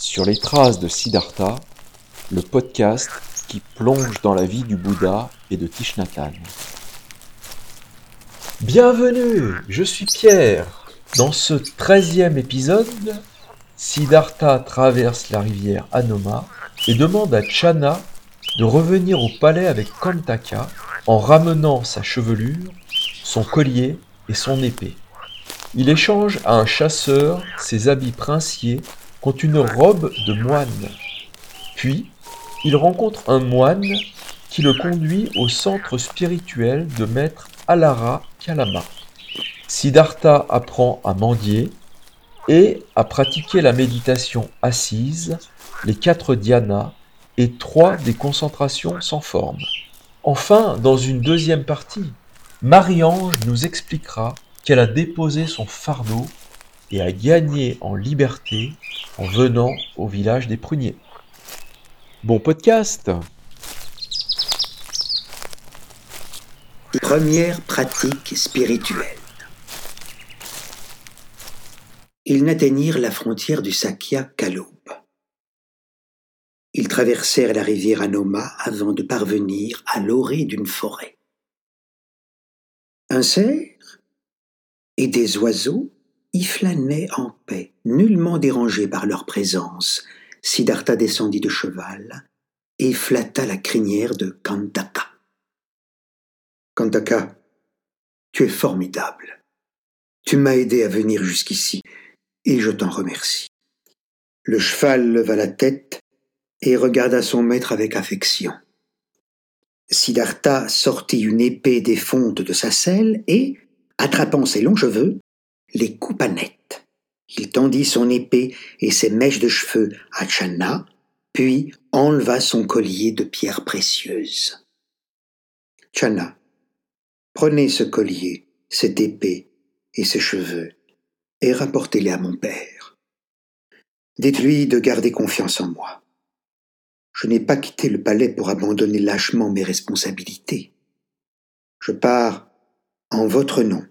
Sur les traces de Siddhartha, le podcast qui plonge dans la vie du Bouddha et de Thich Bienvenue, je suis Pierre. Dans ce treizième épisode, Siddhartha traverse la rivière Anoma et demande à Channa de revenir au palais avec Kantaka en ramenant sa chevelure, son collier et son épée. Il échange à un chasseur ses habits princiers contre une robe de moine. Puis, il rencontre un moine qui le conduit au centre spirituel de maître Alara Kalama. Siddhartha apprend à mendier et à pratiquer la méditation assise, les quatre dhyānas et trois des concentrations sans forme. Enfin, dans une deuxième partie, Marie-Ange nous expliquera qu'elle a déposé son fardeau et a gagné en liberté en venant au village des pruniers. Bon podcast Première pratique spirituelle. Ils n'atteignirent la frontière du Sakya qu'à. Ils traversèrent la rivière Anoma avant de parvenir à l'orée d'une forêt. Un cerf et des oiseaux y flânaient en paix, nullement dérangés par leur présence. Siddhartha descendit de cheval et flatta la crinière de Kantaka. Kantaka, tu es formidable. Tu m'as aidé à venir jusqu'ici, et je t'en remercie. Le cheval leva la tête et regarda son maître avec affection. Siddhartha sortit une épée défonte de sa selle et, attrapant ses longs cheveux, les coupa net. Il tendit son épée et ses mèches de cheveux à Channa, puis enleva son collier de pierres précieuses. Channa, prenez ce collier, cette épée et ces cheveux, et rapportez-les à mon père. Dites-lui de garder confiance en moi. Je n'ai pas quitté le palais pour abandonner lâchement mes responsabilités. Je pars en votre nom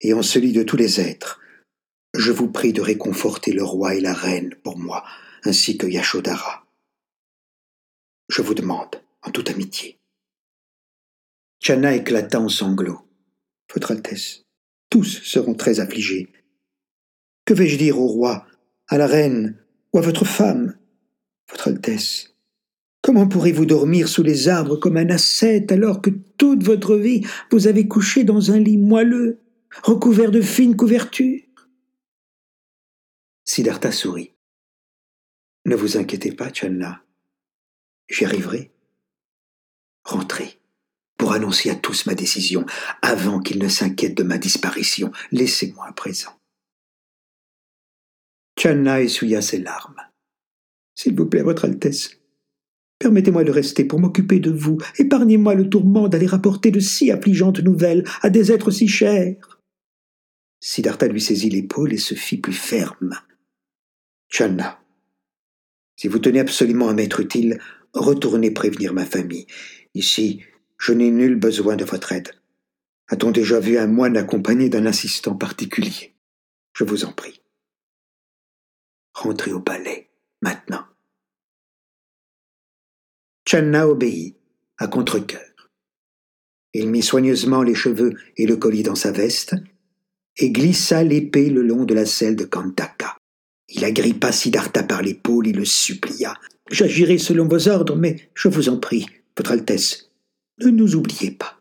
et en celui de tous les êtres. Je vous prie de réconforter le roi et la reine pour moi, ainsi que Yashodhara. Je vous demande, en toute amitié. Channa éclata en sanglots. Votre Altesse, tous seront très affligés. Que vais-je dire au roi, à la reine ou à votre femme? Votre Altesse, Comment pourrez-vous dormir sous les arbres comme un ascète alors que toute votre vie vous avez couché dans un lit moelleux, recouvert de fines couvertures Siddhartha sourit. Ne vous inquiétez pas, Channa. J'y arriverai. Rentrez pour annoncer à tous ma décision avant qu'ils ne s'inquiètent de ma disparition. Laissez-moi à présent. Channa essuya ses larmes. S'il vous plaît, Votre Altesse, Permettez-moi de rester pour m'occuper de vous. Épargnez-moi le tourment d'aller rapporter de si affligeantes nouvelles à des êtres si chers. Siddhartha lui saisit l'épaule et se fit plus ferme. Channa, si vous tenez absolument à m'être utile, retournez prévenir ma famille. Ici, je n'ai nul besoin de votre aide. A-t-on déjà vu un moine accompagné d'un assistant particulier? Je vous en prie. Rentrez au palais, maintenant. Channa obéit, à contre-cœur. Il mit soigneusement les cheveux et le collier dans sa veste, et glissa l'épée le long de la selle de Kantaka. Il agrippa Siddhartha par l'épaule et le supplia. J'agirai selon vos ordres, mais je vous en prie, Votre Altesse, ne nous oubliez pas.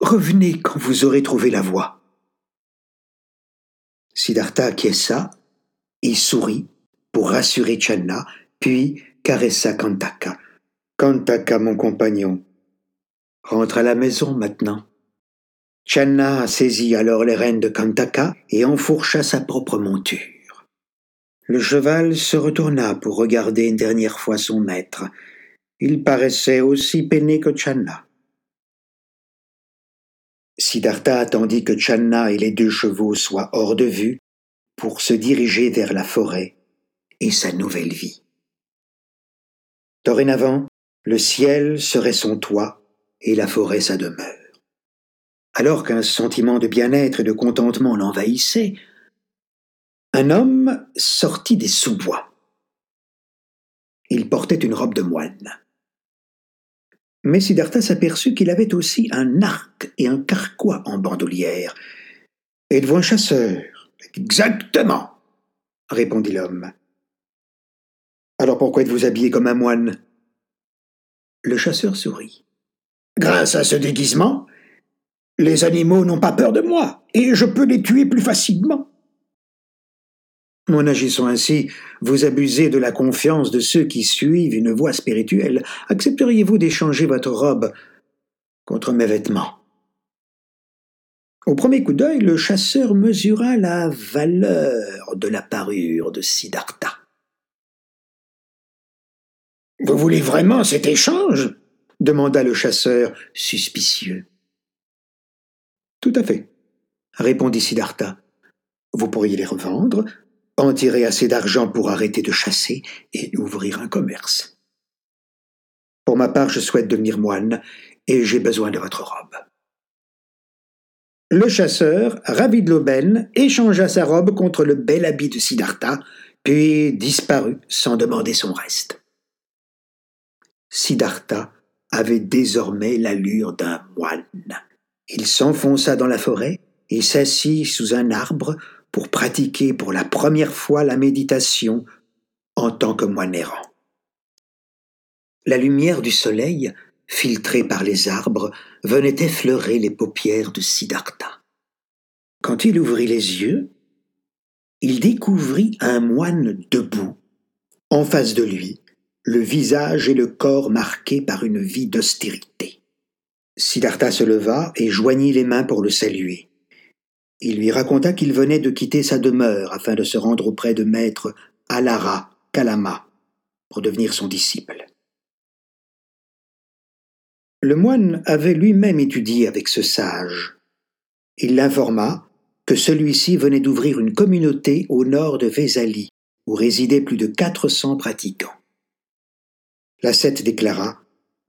Revenez quand vous aurez trouvé la voie. Siddhartha acquiesça et sourit pour rassurer Channa, puis caressa Kantaka. Kantaka, mon compagnon, rentre à la maison maintenant. Channa saisit alors les rênes de Kantaka et enfourcha sa propre monture. Le cheval se retourna pour regarder une dernière fois son maître. Il paraissait aussi peiné que Channa. Siddhartha attendit que Channa et les deux chevaux soient hors de vue pour se diriger vers la forêt et sa nouvelle vie. Dorénavant, le ciel serait son toit et la forêt sa demeure. Alors qu'un sentiment de bien-être et de contentement l'envahissait, un homme sortit des sous-bois. Il portait une robe de moine. Mais Siddhartha s'aperçut qu'il avait aussi un arc et un carquois en bandoulière. Êtes-vous un chasseur Exactement, répondit l'homme. Alors pourquoi êtes-vous habillé comme un moine? Le chasseur sourit. Grâce à ce déguisement, les animaux n'ont pas peur de moi, et je peux les tuer plus facilement. En agissant ainsi, vous abusez de la confiance de ceux qui suivent une voie spirituelle. Accepteriez-vous d'échanger votre robe contre mes vêtements? Au premier coup d'œil, le chasseur mesura la valeur de la parure de Siddhartha. Vous voulez vraiment cet échange? demanda le chasseur, suspicieux. Tout à fait, répondit Siddhartha. Vous pourriez les revendre, en tirer assez d'argent pour arrêter de chasser et ouvrir un commerce. Pour ma part, je souhaite devenir moine et j'ai besoin de votre robe. Le chasseur, ravi de l'aubaine, échangea sa robe contre le bel habit de Siddhartha, puis disparut sans demander son reste. Siddhartha avait désormais l'allure d'un moine. Il s'enfonça dans la forêt et s'assit sous un arbre pour pratiquer pour la première fois la méditation en tant que moine errant. La lumière du soleil, filtrée par les arbres, venait effleurer les paupières de Siddhartha. Quand il ouvrit les yeux, il découvrit un moine debout, en face de lui, le visage et le corps marqués par une vie d'austérité. Siddhartha se leva et joignit les mains pour le saluer. Il lui raconta qu'il venait de quitter sa demeure afin de se rendre auprès de maître Alara Kalama pour devenir son disciple. Le moine avait lui-même étudié avec ce sage. Il l'informa que celui-ci venait d'ouvrir une communauté au nord de Vesali, où résidaient plus de 400 pratiquants. L'ascète déclara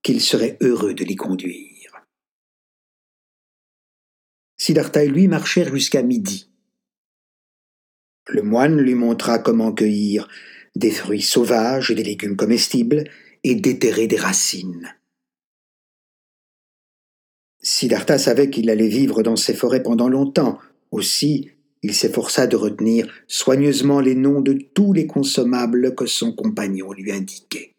qu'il serait heureux de l'y conduire. Siddhartha et lui marchèrent jusqu'à midi. Le moine lui montra comment cueillir des fruits sauvages et des légumes comestibles et déterrer des racines. Siddhartha savait qu'il allait vivre dans ces forêts pendant longtemps. Aussi, il s'efforça de retenir soigneusement les noms de tous les consommables que son compagnon lui indiquait.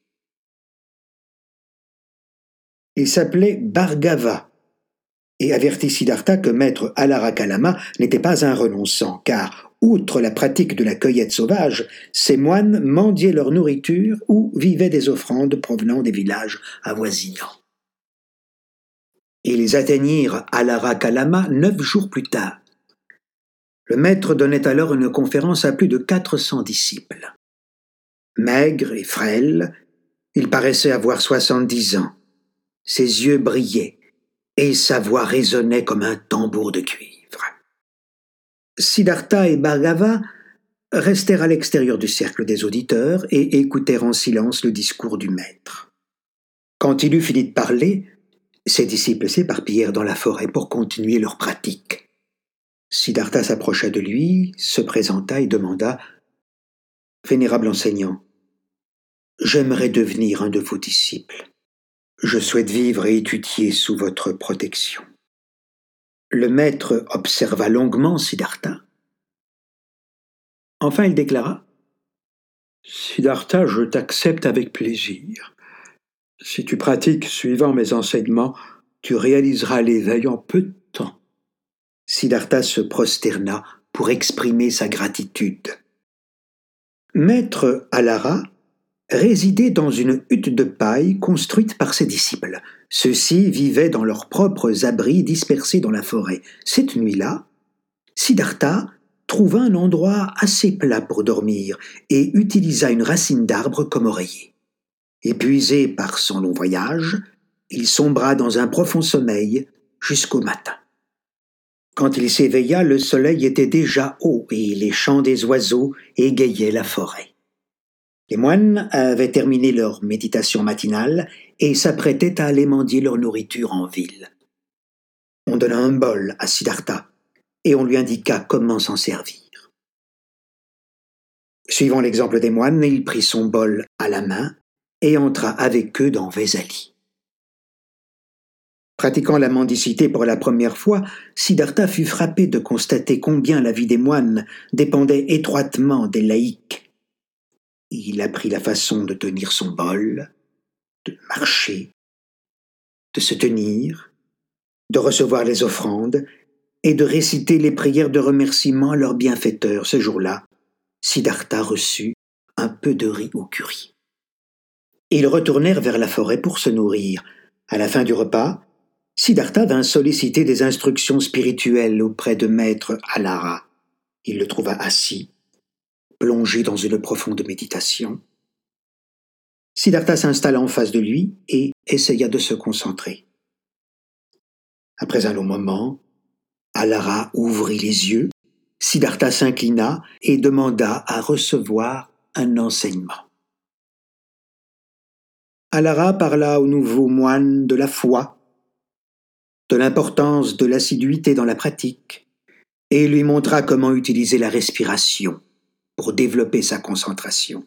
Il s'appelait Bhargava, et avertit Siddhartha que maître Alarakalama n'était pas un renonçant, car, outre la pratique de la cueillette sauvage, ces moines mendiaient leur nourriture ou vivaient des offrandes provenant des villages avoisinants. Ils atteignirent Alarakalama neuf jours plus tard. Le maître donnait alors une conférence à plus de quatre cents disciples. Maigre et frêle, il paraissait avoir soixante-dix ans. Ses yeux brillaient, et sa voix résonnait comme un tambour de cuivre. Siddhartha et Bhargava restèrent à l'extérieur du cercle des auditeurs et écoutèrent en silence le discours du maître. Quand il eut fini de parler, ses disciples s'éparpillèrent dans la forêt pour continuer leur pratique. Siddhartha s'approcha de lui, se présenta et demanda Vénérable enseignant, j'aimerais devenir un de vos disciples. Je souhaite vivre et étudier sous votre protection. Le maître observa longuement Siddhartha. Enfin il déclara Siddhartha, je t'accepte avec plaisir. Si tu pratiques suivant mes enseignements, tu réaliseras l'éveil en peu de temps. Siddhartha se prosterna pour exprimer sa gratitude. Maître Alara résidait dans une hutte de paille construite par ses disciples. Ceux-ci vivaient dans leurs propres abris dispersés dans la forêt. Cette nuit-là, Siddhartha trouva un endroit assez plat pour dormir et utilisa une racine d'arbre comme oreiller. Épuisé par son long voyage, il sombra dans un profond sommeil jusqu'au matin. Quand il s'éveilla, le soleil était déjà haut et les chants des oiseaux égayaient la forêt. Les moines avaient terminé leur méditation matinale et s'apprêtaient à aller mendier leur nourriture en ville. On donna un bol à Siddhartha et on lui indiqua comment s'en servir. Suivant l'exemple des moines, il prit son bol à la main et entra avec eux dans Vesali. Pratiquant la mendicité pour la première fois, Siddhartha fut frappé de constater combien la vie des moines dépendait étroitement des laïcs. Il apprit la façon de tenir son bol, de marcher, de se tenir, de recevoir les offrandes et de réciter les prières de remerciement à leur bienfaiteur. Ce jour-là, Siddhartha reçut un peu de riz au curry. Ils retournèrent vers la forêt pour se nourrir. À la fin du repas, Siddhartha vint solliciter des instructions spirituelles auprès de maître Alara. Il le trouva assis, plongé dans une profonde méditation. Siddhartha s'installa en face de lui et essaya de se concentrer. Après un long moment, Alara ouvrit les yeux, Siddhartha s'inclina et demanda à recevoir un enseignement. Alara parla au nouveau moine de la foi, de l'importance de l'assiduité dans la pratique, et lui montra comment utiliser la respiration pour développer sa concentration.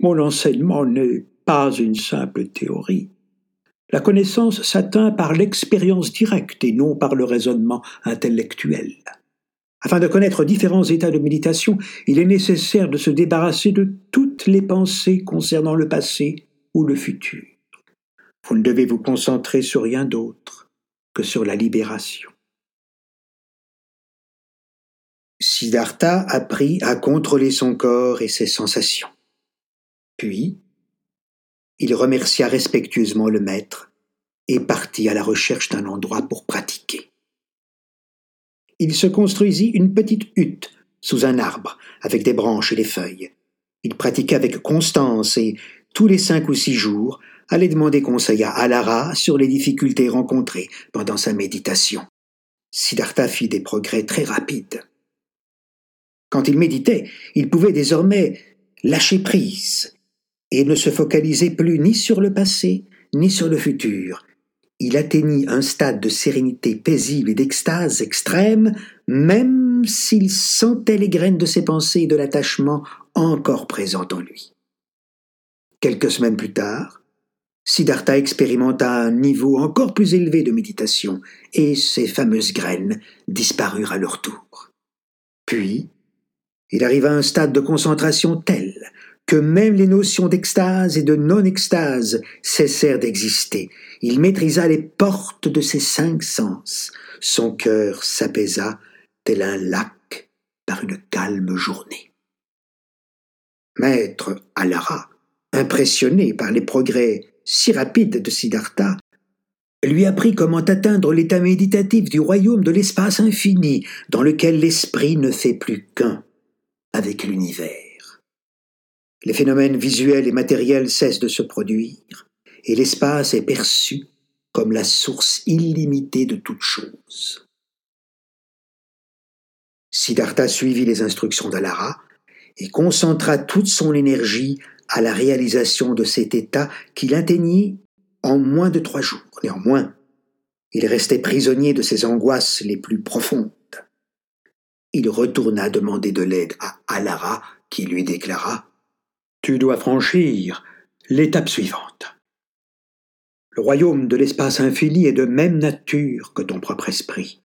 Mon enseignement n'est pas une simple théorie. La connaissance s'atteint par l'expérience directe et non par le raisonnement intellectuel. Afin de connaître différents états de méditation, il est nécessaire de se débarrasser de toutes les pensées concernant le passé ou le futur. Vous ne devez vous concentrer sur rien d'autre que sur la libération. Siddhartha apprit à contrôler son corps et ses sensations. Puis, il remercia respectueusement le maître et partit à la recherche d'un endroit pour pratiquer il se construisit une petite hutte sous un arbre, avec des branches et des feuilles. Il pratiquait avec constance et, tous les cinq ou six jours, allait demander conseil à Alara sur les difficultés rencontrées pendant sa méditation. Siddhartha fit des progrès très rapides. Quand il méditait, il pouvait désormais lâcher prise et ne se focaliser plus ni sur le passé ni sur le futur, il atteignit un stade de sérénité paisible et d'extase extrême, même s'il sentait les graines de ses pensées et de l'attachement encore présents en lui. Quelques semaines plus tard, Siddhartha expérimenta un niveau encore plus élevé de méditation, et ces fameuses graines disparurent à leur tour. Puis, il arriva à un stade de concentration tel que même les notions d'extase et de non-extase cessèrent d'exister. Il maîtrisa les portes de ses cinq sens. Son cœur s'apaisa tel un lac par une calme journée. Maître Alara, impressionné par les progrès si rapides de Siddhartha, lui apprit comment atteindre l'état méditatif du royaume de l'espace infini, dans lequel l'esprit ne fait plus qu'un avec l'univers les phénomènes visuels et matériels cessent de se produire, et l'espace est perçu comme la source illimitée de toute chose. Siddhartha suivit les instructions d'Alara et concentra toute son énergie à la réalisation de cet état qu'il atteignit en moins de trois jours. Néanmoins, il restait prisonnier de ses angoisses les plus profondes. Il retourna demander de l'aide à Alara qui lui déclara tu dois franchir l'étape suivante. Le royaume de l'espace infini est de même nature que ton propre esprit.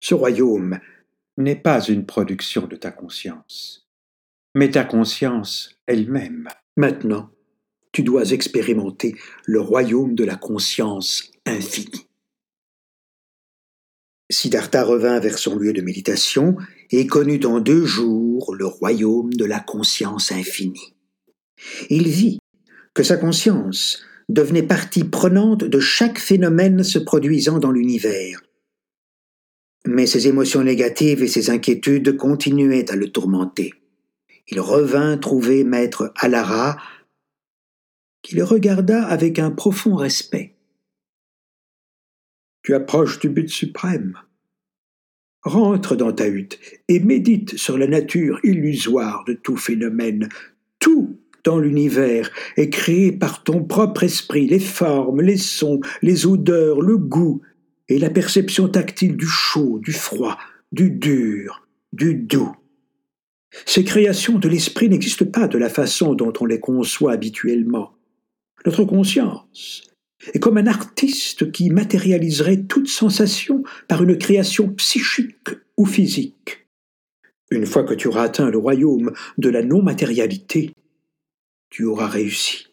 Ce royaume n'est pas une production de ta conscience, mais ta conscience elle-même. Maintenant, tu dois expérimenter le royaume de la conscience infinie. Siddhartha revint vers son lieu de méditation et connut en deux jours le royaume de la conscience infinie. Il vit que sa conscience devenait partie prenante de chaque phénomène se produisant dans l'univers. Mais ses émotions négatives et ses inquiétudes continuaient à le tourmenter. Il revint trouver maître Alara, qui le regarda avec un profond respect. Tu approches du but suprême. Rentre dans ta hutte et médite sur la nature illusoire de tout phénomène. Tout dans l'univers est créé par ton propre esprit, les formes, les sons, les odeurs, le goût et la perception tactile du chaud, du froid, du dur, du doux. Ces créations de l'esprit n'existent pas de la façon dont on les conçoit habituellement. Notre conscience est comme un artiste qui matérialiserait toute sensation par une création psychique ou physique. Une fois que tu auras atteint le royaume de la non-matérialité, tu auras réussi.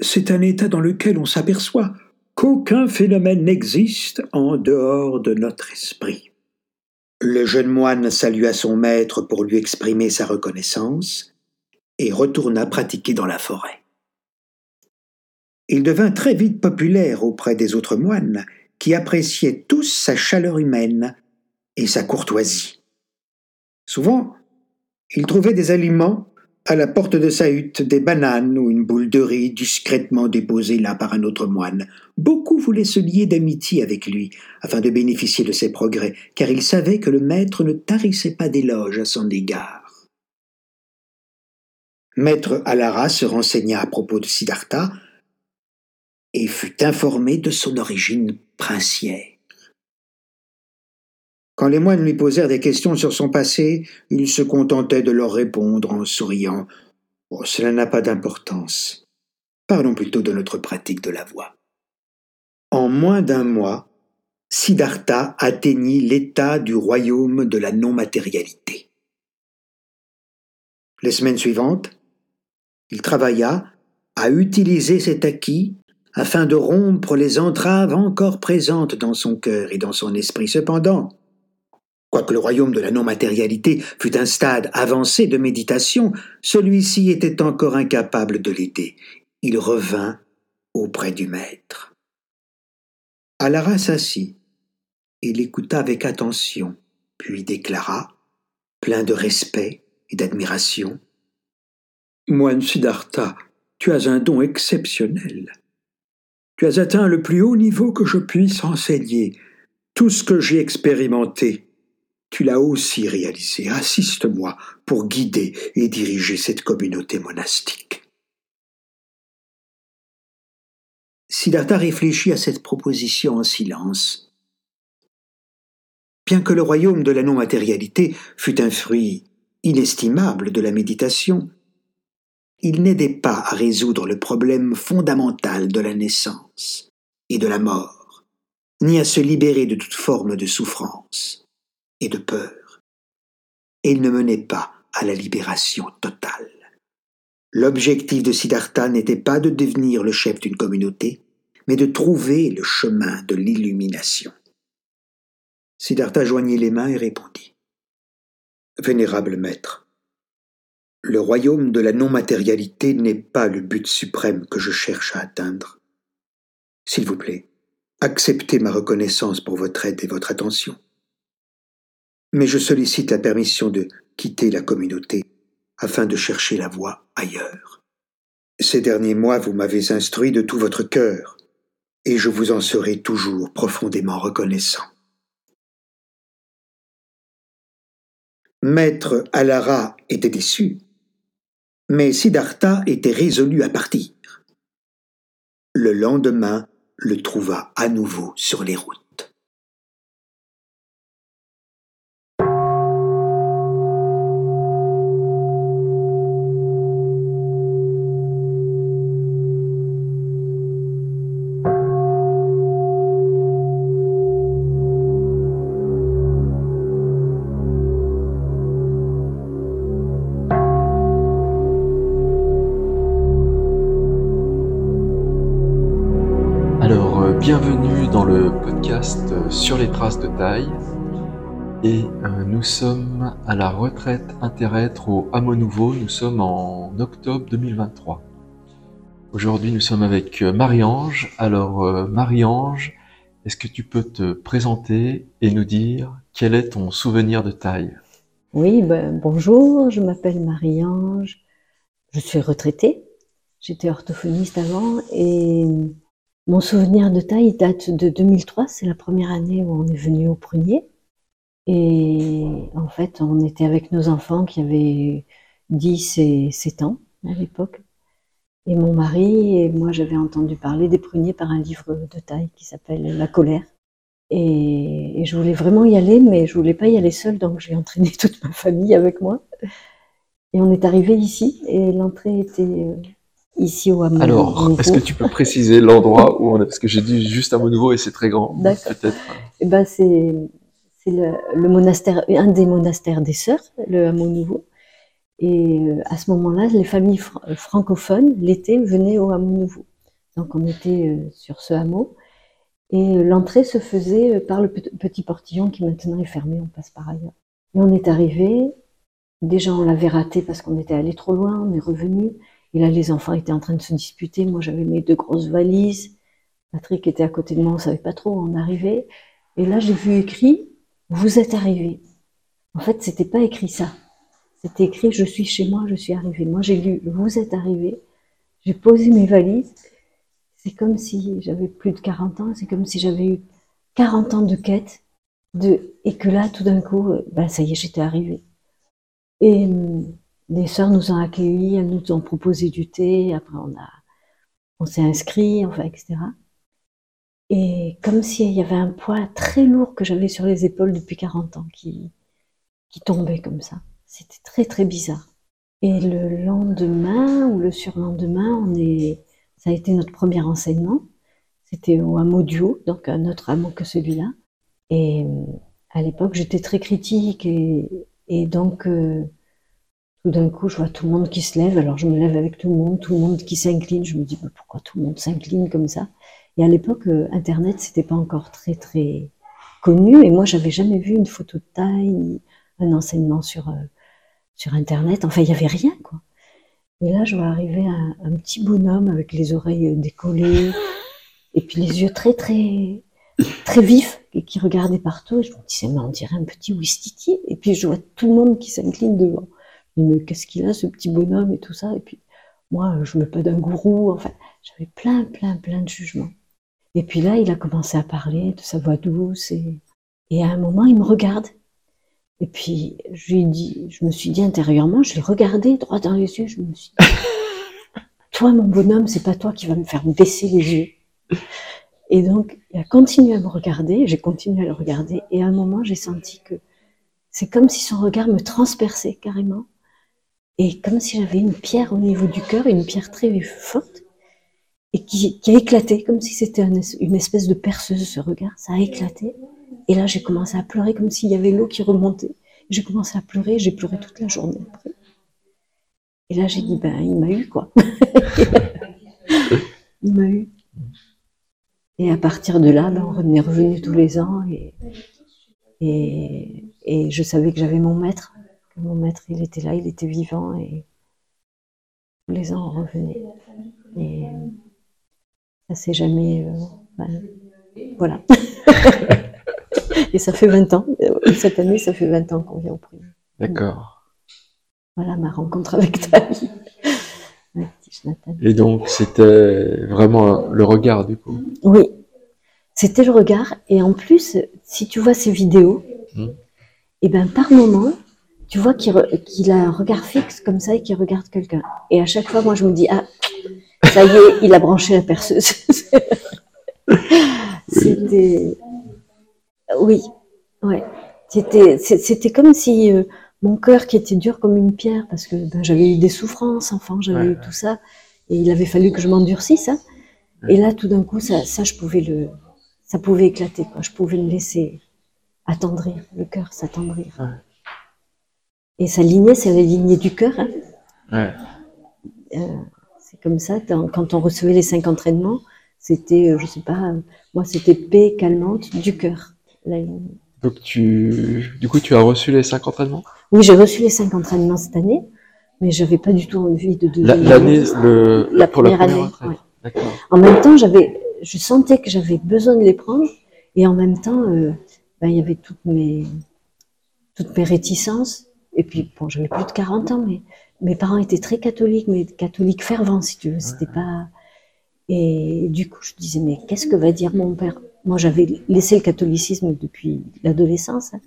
C'est un état dans lequel on s'aperçoit qu'aucun phénomène n'existe en dehors de notre esprit. Le jeune moine salua son maître pour lui exprimer sa reconnaissance et retourna pratiquer dans la forêt. Il devint très vite populaire auprès des autres moines qui appréciaient tous sa chaleur humaine et sa courtoisie. Souvent, il trouvait des aliments à la porte de sa hutte des bananes ou une boule de riz discrètement déposée là par un autre moine. Beaucoup voulaient se lier d'amitié avec lui, afin de bénéficier de ses progrès, car ils savaient que le maître ne tarissait pas d'éloges à son égard. Maître Alara se renseigna à propos de Siddhartha et fut informé de son origine princière. Quand les moines lui posèrent des questions sur son passé, il se contentait de leur répondre en souriant. Oh, cela n'a pas d'importance. Parlons plutôt de notre pratique de la voix. En moins d'un mois, Siddhartha atteignit l'état du royaume de la non-matérialité. Les semaines suivantes, il travailla à utiliser cet acquis afin de rompre les entraves encore présentes dans son cœur et dans son esprit. Cependant, Quoique le royaume de la non-matérialité fût un stade avancé de méditation, celui-ci était encore incapable de l'aider. Il revint auprès du maître. Alara s'assit et l'écouta avec attention, puis déclara, plein de respect et d'admiration Moine Siddhartha, tu as un don exceptionnel. Tu as atteint le plus haut niveau que je puisse enseigner. Tout ce que j'ai expérimenté tu l'as aussi réalisé. Assiste-moi pour guider et diriger cette communauté monastique. Siddhartha réfléchit à cette proposition en silence. Bien que le royaume de la non-matérialité fût un fruit inestimable de la méditation, il n'aidait pas à résoudre le problème fondamental de la naissance et de la mort, ni à se libérer de toute forme de souffrance et de peur. Et il ne menait pas à la libération totale. L'objectif de Siddhartha n'était pas de devenir le chef d'une communauté, mais de trouver le chemin de l'illumination. Siddhartha joignit les mains et répondit. Vénérable maître, le royaume de la non-matérialité n'est pas le but suprême que je cherche à atteindre. S'il vous plaît, acceptez ma reconnaissance pour votre aide et votre attention mais je sollicite la permission de quitter la communauté afin de chercher la voie ailleurs. Ces derniers mois, vous m'avez instruit de tout votre cœur, et je vous en serai toujours profondément reconnaissant. Maître Alara était déçu, mais Siddhartha était résolu à partir. Le lendemain le trouva à nouveau sur les routes. Et euh, nous sommes à la retraite interêtre au Hameau Nouveau, nous sommes en octobre 2023. Aujourd'hui nous sommes avec euh, Marie-Ange. Alors euh, Marie-Ange, est-ce que tu peux te présenter et nous dire quel est ton souvenir de taille? Oui, ben, bonjour, je m'appelle Marie-Ange, je suis retraitée, j'étais orthophoniste avant et mon souvenir de taille date de 2003, c'est la première année où on est venu au Prunier. Et en fait, on était avec nos enfants qui avaient 10 et 7 ans à l'époque. Et mon mari et moi, j'avais entendu parler des pruniers par un livre de taille qui s'appelle La colère. Et, et je voulais vraiment y aller, mais je voulais pas y aller seule, donc j'ai entraîné toute ma famille avec moi. Et on est arrivé ici, et l'entrée était euh, ici au hameau. Alors, est-ce que tu peux préciser l'endroit où on est? Parce que j'ai dit juste mot nouveau et c'est très grand. D'accord. Peut-être. Eh ben, c'est le, le monastère, un des monastères des Sœurs, le hameau nouveau. Et euh, à ce moment-là, les familles fr- euh, francophones, l'été, venaient au hameau nouveau. Donc on était euh, sur ce hameau. Et l'entrée se faisait par le pe- petit portillon qui maintenant est fermé, on passe par ailleurs. Et on est arrivé, déjà on l'avait raté parce qu'on était allé trop loin, on est revenu. Et là, les enfants étaient en train de se disputer. Moi, j'avais mes deux grosses valises. Patrick était à côté de moi, on savait pas trop où on arrivait. Et là, j'ai vu écrit Vous êtes arrivé. En fait, c'était pas écrit ça. C'était écrit Je suis chez moi, je suis arrivé. Moi, j'ai lu Vous êtes arrivé. J'ai posé mes valises. C'est comme si j'avais plus de 40 ans. C'est comme si j'avais eu 40 ans de quête. De... Et que là, tout d'un coup, euh, ben, ça y est, j'étais arrivée. Et hum, les sœurs nous ont accueillis, elles nous ont proposé du thé. Après, on on s'est inscrit, enfin, etc. Et comme s'il y avait un poids très lourd que j'avais sur les épaules depuis 40 ans qui, qui tombait comme ça. C'était très très bizarre. Et le lendemain ou le surlendemain, on est, ça a été notre premier enseignement. C'était au hameau du Haut, donc un autre hameau que celui-là. Et euh, à l'époque, j'étais très critique et, et donc euh, tout d'un coup, je vois tout le monde qui se lève. Alors je me lève avec tout le monde, tout le monde qui s'incline. Je me dis pourquoi tout le monde s'incline comme ça? Et à l'époque, euh, Internet, c'était pas encore très très connu. Et moi, j'avais jamais vu une photo de taille, ni un enseignement sur euh, sur Internet. Enfin, il y avait rien quoi. Et là, je vois arriver un, un petit bonhomme avec les oreilles euh, décollées et puis les yeux très très très vifs et qui regardait partout. Et je me disais mais on dirait un petit Ouistiti. Et puis je vois tout le monde qui s'incline devant. Dis, mais qu'est-ce qu'il a ce petit bonhomme et tout ça. Et puis moi, je me pas d'un gourou. Enfin, j'avais plein plein plein de jugements. Et puis là, il a commencé à parler de sa voix douce et, et à un moment, il me regarde. Et puis, je lui dit, je me suis dit intérieurement, je l'ai regardé droit dans les yeux, je me suis dit, toi, mon bonhomme, c'est pas toi qui vas me faire baisser les yeux. Et donc, il a continué à me regarder, j'ai continué à le regarder, et à un moment, j'ai senti que c'est comme si son regard me transperçait carrément, et comme si j'avais une pierre au niveau du cœur, une pierre très forte, et qui, a éclaté, comme si c'était une espèce de perceuse, ce regard, ça a éclaté. Et là, j'ai commencé à pleurer comme s'il y avait l'eau qui remontait. J'ai commencé à pleurer, j'ai pleuré toute la journée après. Et là, j'ai dit, ben, il m'a eu, quoi. il m'a eu. Et à partir de là, ben, on est revenu tous les ans et, je savais que j'avais mon maître, mon maître, il était là, il était vivant et tous les ans, on revenait. Et ça s'est jamais... euh, ben, voilà. et ça fait 20 ans. Cette année, ça fait 20 ans qu'on vient au prix. D'accord. Voilà ma rencontre avec petit Jonathan. Et donc, c'était vraiment le regard, du coup. Oui, c'était le regard. Et en plus, si tu vois ces vidéos, Mhm. et ben par moment, tu vois qu'il re- qu'il a un regard fixe comme ça et qu'il regarde quelqu'un. Et à chaque fois, moi, je me dis ah, ça y est, il a branché la perceuse. C'était oui, ouais. C'était comme si euh, mon cœur qui était dur comme une pierre parce que ben, j'avais eu des souffrances enfant, j'avais Ouais, eu tout ça et il avait fallu que je m'endurcisse. hein. Et là, tout d'un coup, ça, ça, je pouvais le, ça pouvait éclater, quoi. Je pouvais me laisser attendrir, le cœur s'attendrir. Et sa lignée, c'est la lignée du cœur. hein. Ouais. Euh, c'est comme ça. Quand on recevait les cinq entraînements, c'était, euh, je sais pas, euh, moi, c'était paix calmante du cœur. La lignée. Donc, tu, du coup, tu as reçu les cinq entraînements? Oui, j'ai reçu les cinq entraînements cette année, mais j'avais pas du tout envie de La-. L'année, le, La pour la première première année, ouais. En même temps, j'avais, je sentais que j'avais besoin de les prendre, et en même temps, euh, ben, il y avait toutes mes, toutes mes réticences. Et puis, bon, j'avais plus de 40 ans, mais mes parents étaient très catholiques, mais catholiques fervents, si tu veux. C'était pas. Et du coup, je disais, mais qu'est-ce que va dire mon père? Moi, j'avais laissé le catholicisme depuis l'adolescence. hein.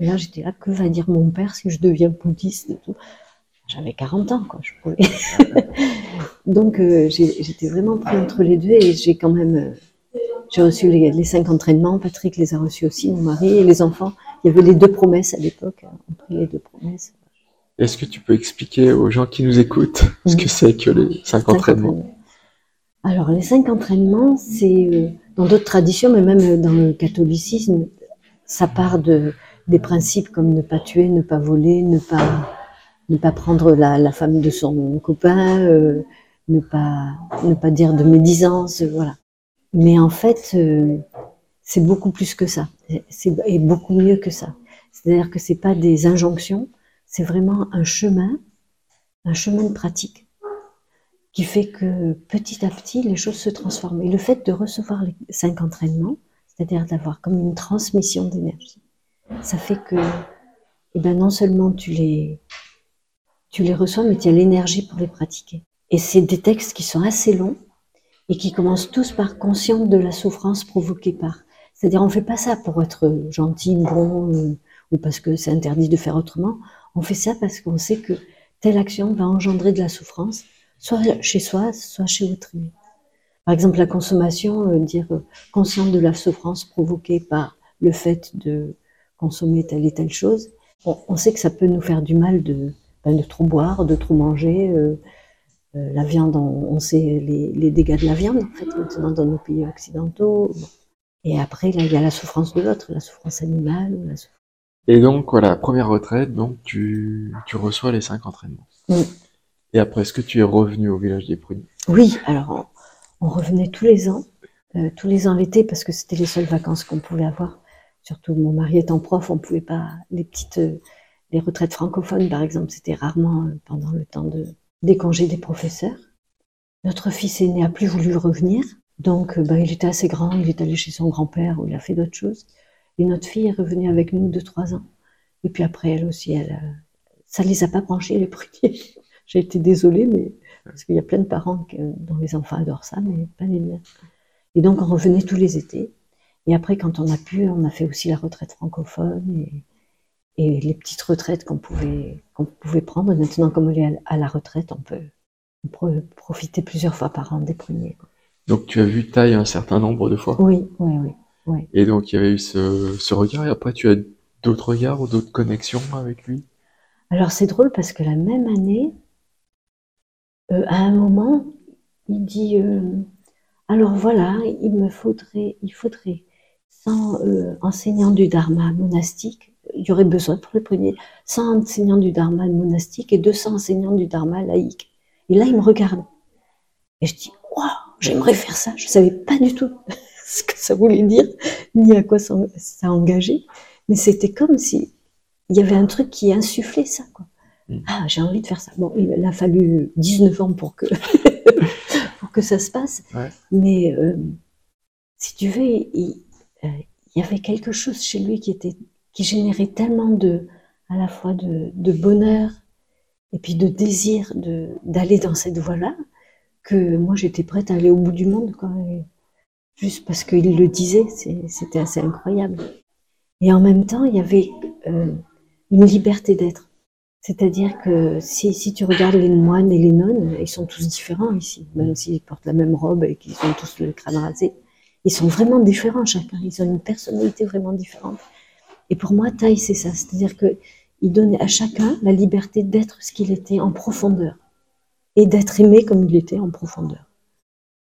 Mais là, j'étais là, que va dire mon père si je deviens bouddhiste et tout? J'avais 40 ans, quoi. Je pouvais. Donc, euh, j'étais vraiment pris entre les deux et j'ai quand même. euh, J'ai reçu les, les cinq entraînements, Patrick les a reçus aussi, mon mari et les enfants. Il y avait les deux promesses à l'époque, on prit les deux promesses. Est-ce que tu peux expliquer aux gens qui nous écoutent ce que c'est que les cinq entraînements Alors, les cinq entraînements, c'est euh, dans d'autres traditions, mais même dans le catholicisme, ça part de, des principes comme ne pas tuer, ne pas voler, ne pas, ne pas prendre la, la femme de son copain, euh, ne, pas, ne pas dire de médisance, voilà. Mais en fait, euh, c'est beaucoup plus que ça, et beaucoup mieux que ça. C'est-à-dire que c'est pas des injonctions, c'est vraiment un chemin, un chemin de pratique qui fait que petit à petit les choses se transforment. Et le fait de recevoir les cinq entraînements, c'est-à-dire d'avoir comme une transmission d'énergie, ça fait que, eh ben non seulement tu les, tu les reçois, mais tu as l'énergie pour les pratiquer. Et c'est des textes qui sont assez longs et qui commencent tous par conscience de la souffrance provoquée par. C'est-à-dire, on fait pas ça pour être gentil, bon, euh, ou parce que c'est interdit de faire autrement. On fait ça parce qu'on sait que telle action va engendrer de la souffrance, soit chez soi, soit chez autrui. Par exemple, la consommation, euh, dire euh, conscient de la souffrance provoquée par le fait de consommer telle et telle chose. On, sait que ça peut nous faire du mal de, ben, trop boire, de trop manger. la viande, on, sait les, dégâts de la viande, en fait, maintenant dans nos pays occidentaux. Et après, là, il y a la souffrance de l'autre, la souffrance animale. la souffrance... Et donc, voilà, première retraite, donc tu, tu reçois les cinq entraînements. Mm. Et après, est-ce que tu es revenu au village des pruniers Oui, alors on, on revenait tous les ans, euh, tous les ans l'été, parce que c'était les seules vacances qu'on pouvait avoir. Surtout mon mari étant prof, on pouvait pas les petites euh, les retraites francophones, par exemple, c'était rarement euh, pendant le temps de, des congés des professeurs. Notre fils aîné a plus voulu revenir, donc ben, il était assez grand, il est allé chez son grand-père où il a fait d'autres choses. Et notre fille est revenue avec nous de trois ans. Et puis après, elle aussi, elle, ça les a pas branchés les pruniers. J'ai été désolée, mais parce qu'il y a plein de parents dont les enfants adorent ça, mais pas les miens. Et donc on revenait tous les étés. Et après, quand on a pu, on a fait aussi la retraite francophone et, les petites retraites qu'on pouvait, pouvait prendre. Et maintenant, comme on est à- la retraite, on peut, on peut profiter plusieurs fois par an des premiers. Donc, tu as vu taille un certain nombre de fois. Oui, oui, oui. oui. Et donc, il y avait eu ce, ce regard. Et après, tu as d'autres regards ou d'autres connexions avec lui? Alors c'est drôle parce que la même année, euh, à un moment, il dit euh, alors voilà, il me faudrait, il faudrait 100 euh, enseignants du dharma monastique. Il y aurait besoin pour le premier 100 enseignants du dharma monastique et 200 enseignants du dharma laïque. Et là, il me regarde et je dis waouh, j'aimerais faire ça. Je savais pas du tout ce que ça voulait dire ni à quoi ça, ça engageait, mais c'était comme si il y avait un truc qui insufflait ça, quoi. Mm. Ah, j'ai envie de faire ça. Bon, il a fallu 19 ans pour que, pour que ça se passe. Ouais. Mais euh, si tu veux, il, euh, il y avait quelque chose chez lui qui était, qui générait tellement de, à la fois de, de bonheur et puis de désir de, d'aller dans cette voie-là que moi j'étais prête à aller au bout du monde, juste parce qu'il le disait, c'était assez incroyable. Et en même temps, il y avait euh, une liberté d'être. C'est-à-dire que si, si tu regardes les moines et les nonnes, ils sont tous différents ici, même s'ils portent la même robe et qu'ils ont tous le crâne rasé. Ils sont vraiment différents chacun, ils ont une personnalité vraiment différente. Et pour moi, taille, c'est ça. C'est-à-dire que il donnait à chacun la liberté d'être ce qu'il était en profondeur et d'être aimé comme il était en profondeur.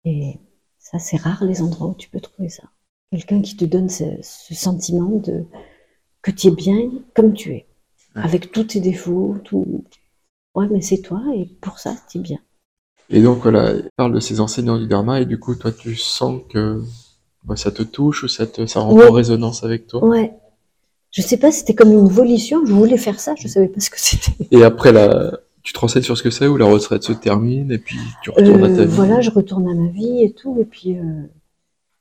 Et ça, c'est rare les endroits où tu peux trouver ça. Quelqu'un qui te donne ce, ce sentiment de que tu es bien comme tu es, Ouais. avec tous tes défauts, tout. Ouais, mais c'est toi et pour ça, tu es bien. Et donc, voilà, il parle de ces enseignants du Dharma. Et du coup, toi, tu sens que bah, ça te touche ou ça, te, ça rentre Ouais. en résonance avec toi? Ouais. Je sais pas, c'était comme une volition. Je voulais faire ça, je savais pas ce que c'était. Et après, la... tu te renseignes sur ce que c'est ou la retraite se termine et puis tu retournes à ta Euh, vie voilà, je retourne à ma vie et tout. Et puis, euh,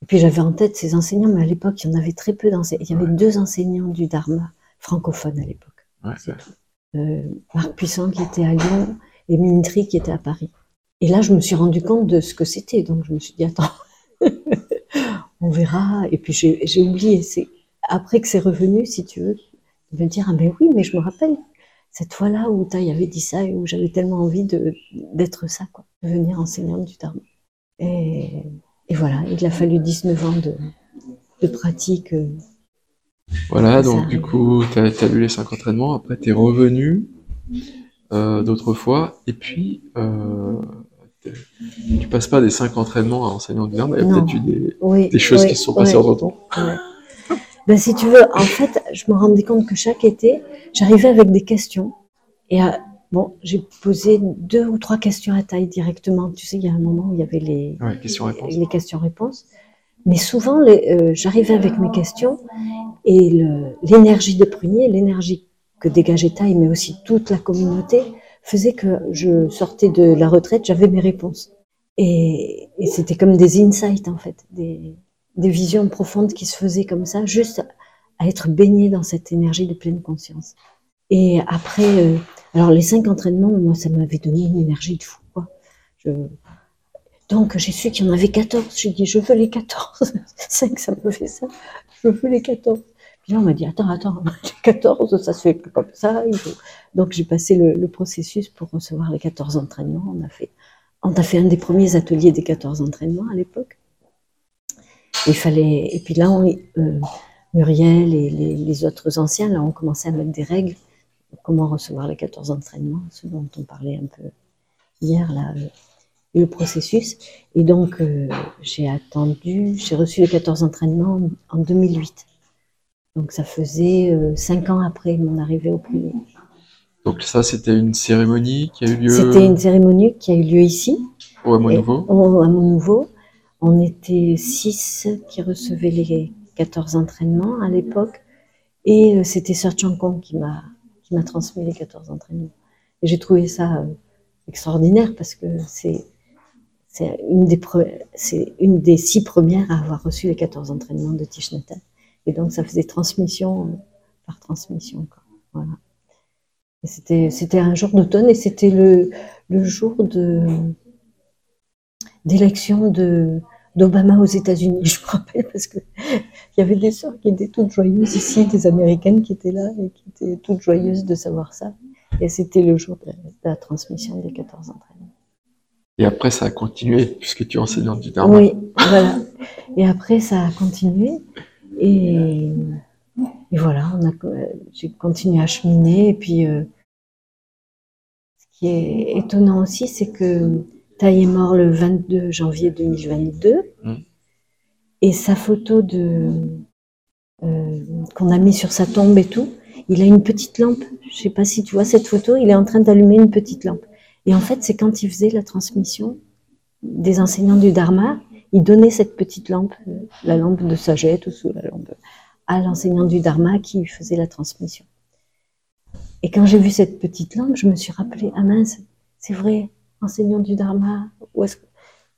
et puis j'avais en tête ces enseignants, mais à l'époque, il y en avait très peu d'enseignants. Il y avait deux enseignants du Dharma francophones à l'époque. Ouais, ouais. Euh, Marc Puissant qui était à Lyon et Mintri qui était à Paris. Et là, je me suis rendu compte de ce que c'était. Donc, je me suis dit, attends, on verra. Et puis, j'ai oublié. Après que c'est revenu, si tu veux, de me dire, ah mais oui, mais je me rappelle cette fois-là où Taï avait dit ça et où j'avais tellement envie de d'être ça, quoi, devenir enseignante du Dharma. Et et voilà, il a fallu 19 ans de, de pratique. euh, Voilà, Ça donc du coup, tu as, lu les cinq entraînements, après tu es revenu euh, d'autres fois, et puis euh, tu passes pas des cinq entraînements à enseignant du verbe, il y a peut-être eu des, Oui, des choses oui, qui se sont passées oui. en temps. Ben, si tu veux, en fait, je me rendais compte que chaque été, j'arrivais avec des questions. Et euh, bon, j'ai posé deux ou trois questions à taille directement. Tu sais, il y a un moment où il y avait les, Ouais, question-réponse. les questions-réponses. Mais souvent, euh, j'arrivais avec mes questions et l'énergie de Prunier, l'énergie que dégageait Taille, mais aussi toute la communauté, faisait que je sortais de la retraite, j'avais mes réponses. Et, et c'était comme des insights, en fait, des, des visions profondes qui se faisaient comme ça, juste à être baigné dans cette énergie de pleine conscience. Et après, euh, alors les cinq entraînements, moi, ça m'avait donné une énergie de fou, quoi. Donc, j'ai su qu'il y en avait 14. J'ai dit, je veux les 14. 5, ça me fait ça. Je veux les 14. Puis là, on m'a dit, attends, attends, les 14, ça se fait pas comme ça. Donc, j'ai passé le, le processus pour recevoir les 14 entraînements. On a fait, on a fait un des premiers ateliers des 14 entraînements à l'époque. Il fallait, et puis là, on, euh, Muriel et les, les autres anciens, là, ont commencé à mettre des règles pour comment recevoir les 14 entraînements, ce dont on parlait un peu hier, là, le, le processus. Et donc, euh, j'ai attendu, j'ai reçu les 14 entraînements en 2008. Donc, ça faisait euh, 5 ans après mon arrivée au premier. Donc ça, c'était une cérémonie qui a eu lieu C'était une cérémonie qui a eu lieu ici, au Hameau Nouveau. au- à Nouveau. On était 6 qui recevaient les 14 entraînements à l'époque. Et euh, c'était Sir Chankong qui m'a qui m'a transmis les 14 entraînements. Et j'ai trouvé ça euh, extraordinaire parce que c'est une des une des six premières à avoir reçu les 14 entraînements de Hanh. Et donc ça faisait transmission euh, par transmission. Quoi. Voilà. C'était un jour d'automne et c'était le le jour de d'élection de d'Obama aux États-Unis. Je me rappelle parce que il y avait des sœurs qui étaient toutes joyeuses ici, des Américaines qui étaient là et qui étaient toutes joyeuses de savoir ça. Et c'était le jour de, de la transmission des 14 entraînements. Et après, ça a continué, puisque tu es enseignante du Dharma. Oui, voilà. Et après, ça a continué. Et, et voilà, j'ai continué à cheminer. Et puis, euh, ce qui est étonnant aussi, c'est que Taï est mort le 22 janvier 2022. Mm. Et sa photo de euh, qu'on a mis sur sa tombe et tout, il a une petite lampe. Je sais pas si tu vois cette photo, il est en train d'allumer une petite lampe. Et en fait, c'est quand il faisait la transmission des enseignants du Dharma, il donnait cette petite lampe, euh, la lampe de sagesse ou sous la lampe, à l'enseignant du Dharma qui faisait la transmission. Et quand j'ai vu cette petite lampe, je me suis rappelé, ah mince, c'est vrai, enseignant du Dharma, où est-ce que...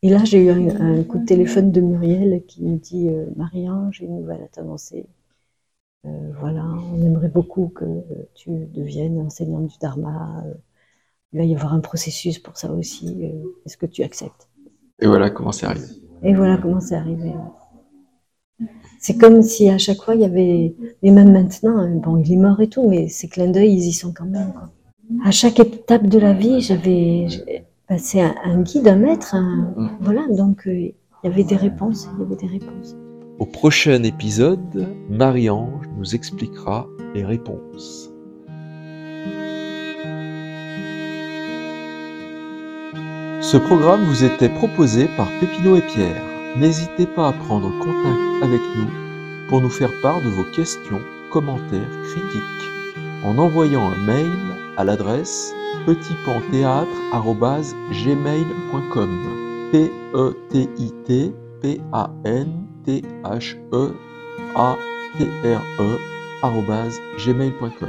Et là, j'ai eu un, un coup de téléphone de Muriel qui me dit, euh, Marie-Ange, j'ai une nouvelle à t'annoncer. Euh, voilà, on aimerait beaucoup que tu deviennes enseignante du Dharma. Euh, Il va y avoir un processus pour ça aussi. euh, Est-ce que tu acceptes? Et voilà comment c'est arrivé. Et voilà comment c'est arrivé. C'est comme si à chaque fois il y avait, mais même maintenant, hein, bon, il est mort et tout, mais ces clins d'œil, ils y sont quand même. Quoi. À chaque étape de la vie, j'avais, bah, c'est un, un guide, un maître, un- Mm. voilà. Donc euh, il y avait des réponses, il y avait des réponses. Au prochain épisode, Marie-Ange nous expliquera les réponses. Ce programme vous était proposé par Pépino et Pierre. N'hésitez pas à prendre contact avec nous pour nous faire part de vos questions, commentaires, critiques en envoyant un mail à l'adresse petitpanthéâtre@gmail.com. P E T I T P A N T H E A T R E gmail.com.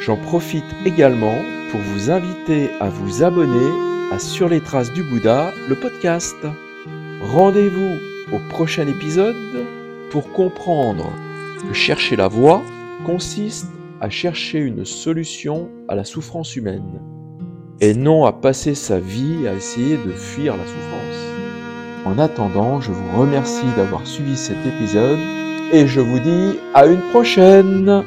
J'en profite également pour vous inviter à vous abonner à Sur les traces du Bouddha, le podcast. Rendez-vous au prochain épisode pour comprendre que chercher la voie consiste à chercher une solution à la souffrance humaine et non à passer sa vie à essayer de fuir la souffrance. En attendant, je vous remercie d'avoir suivi cet épisode et je vous dis à une prochaine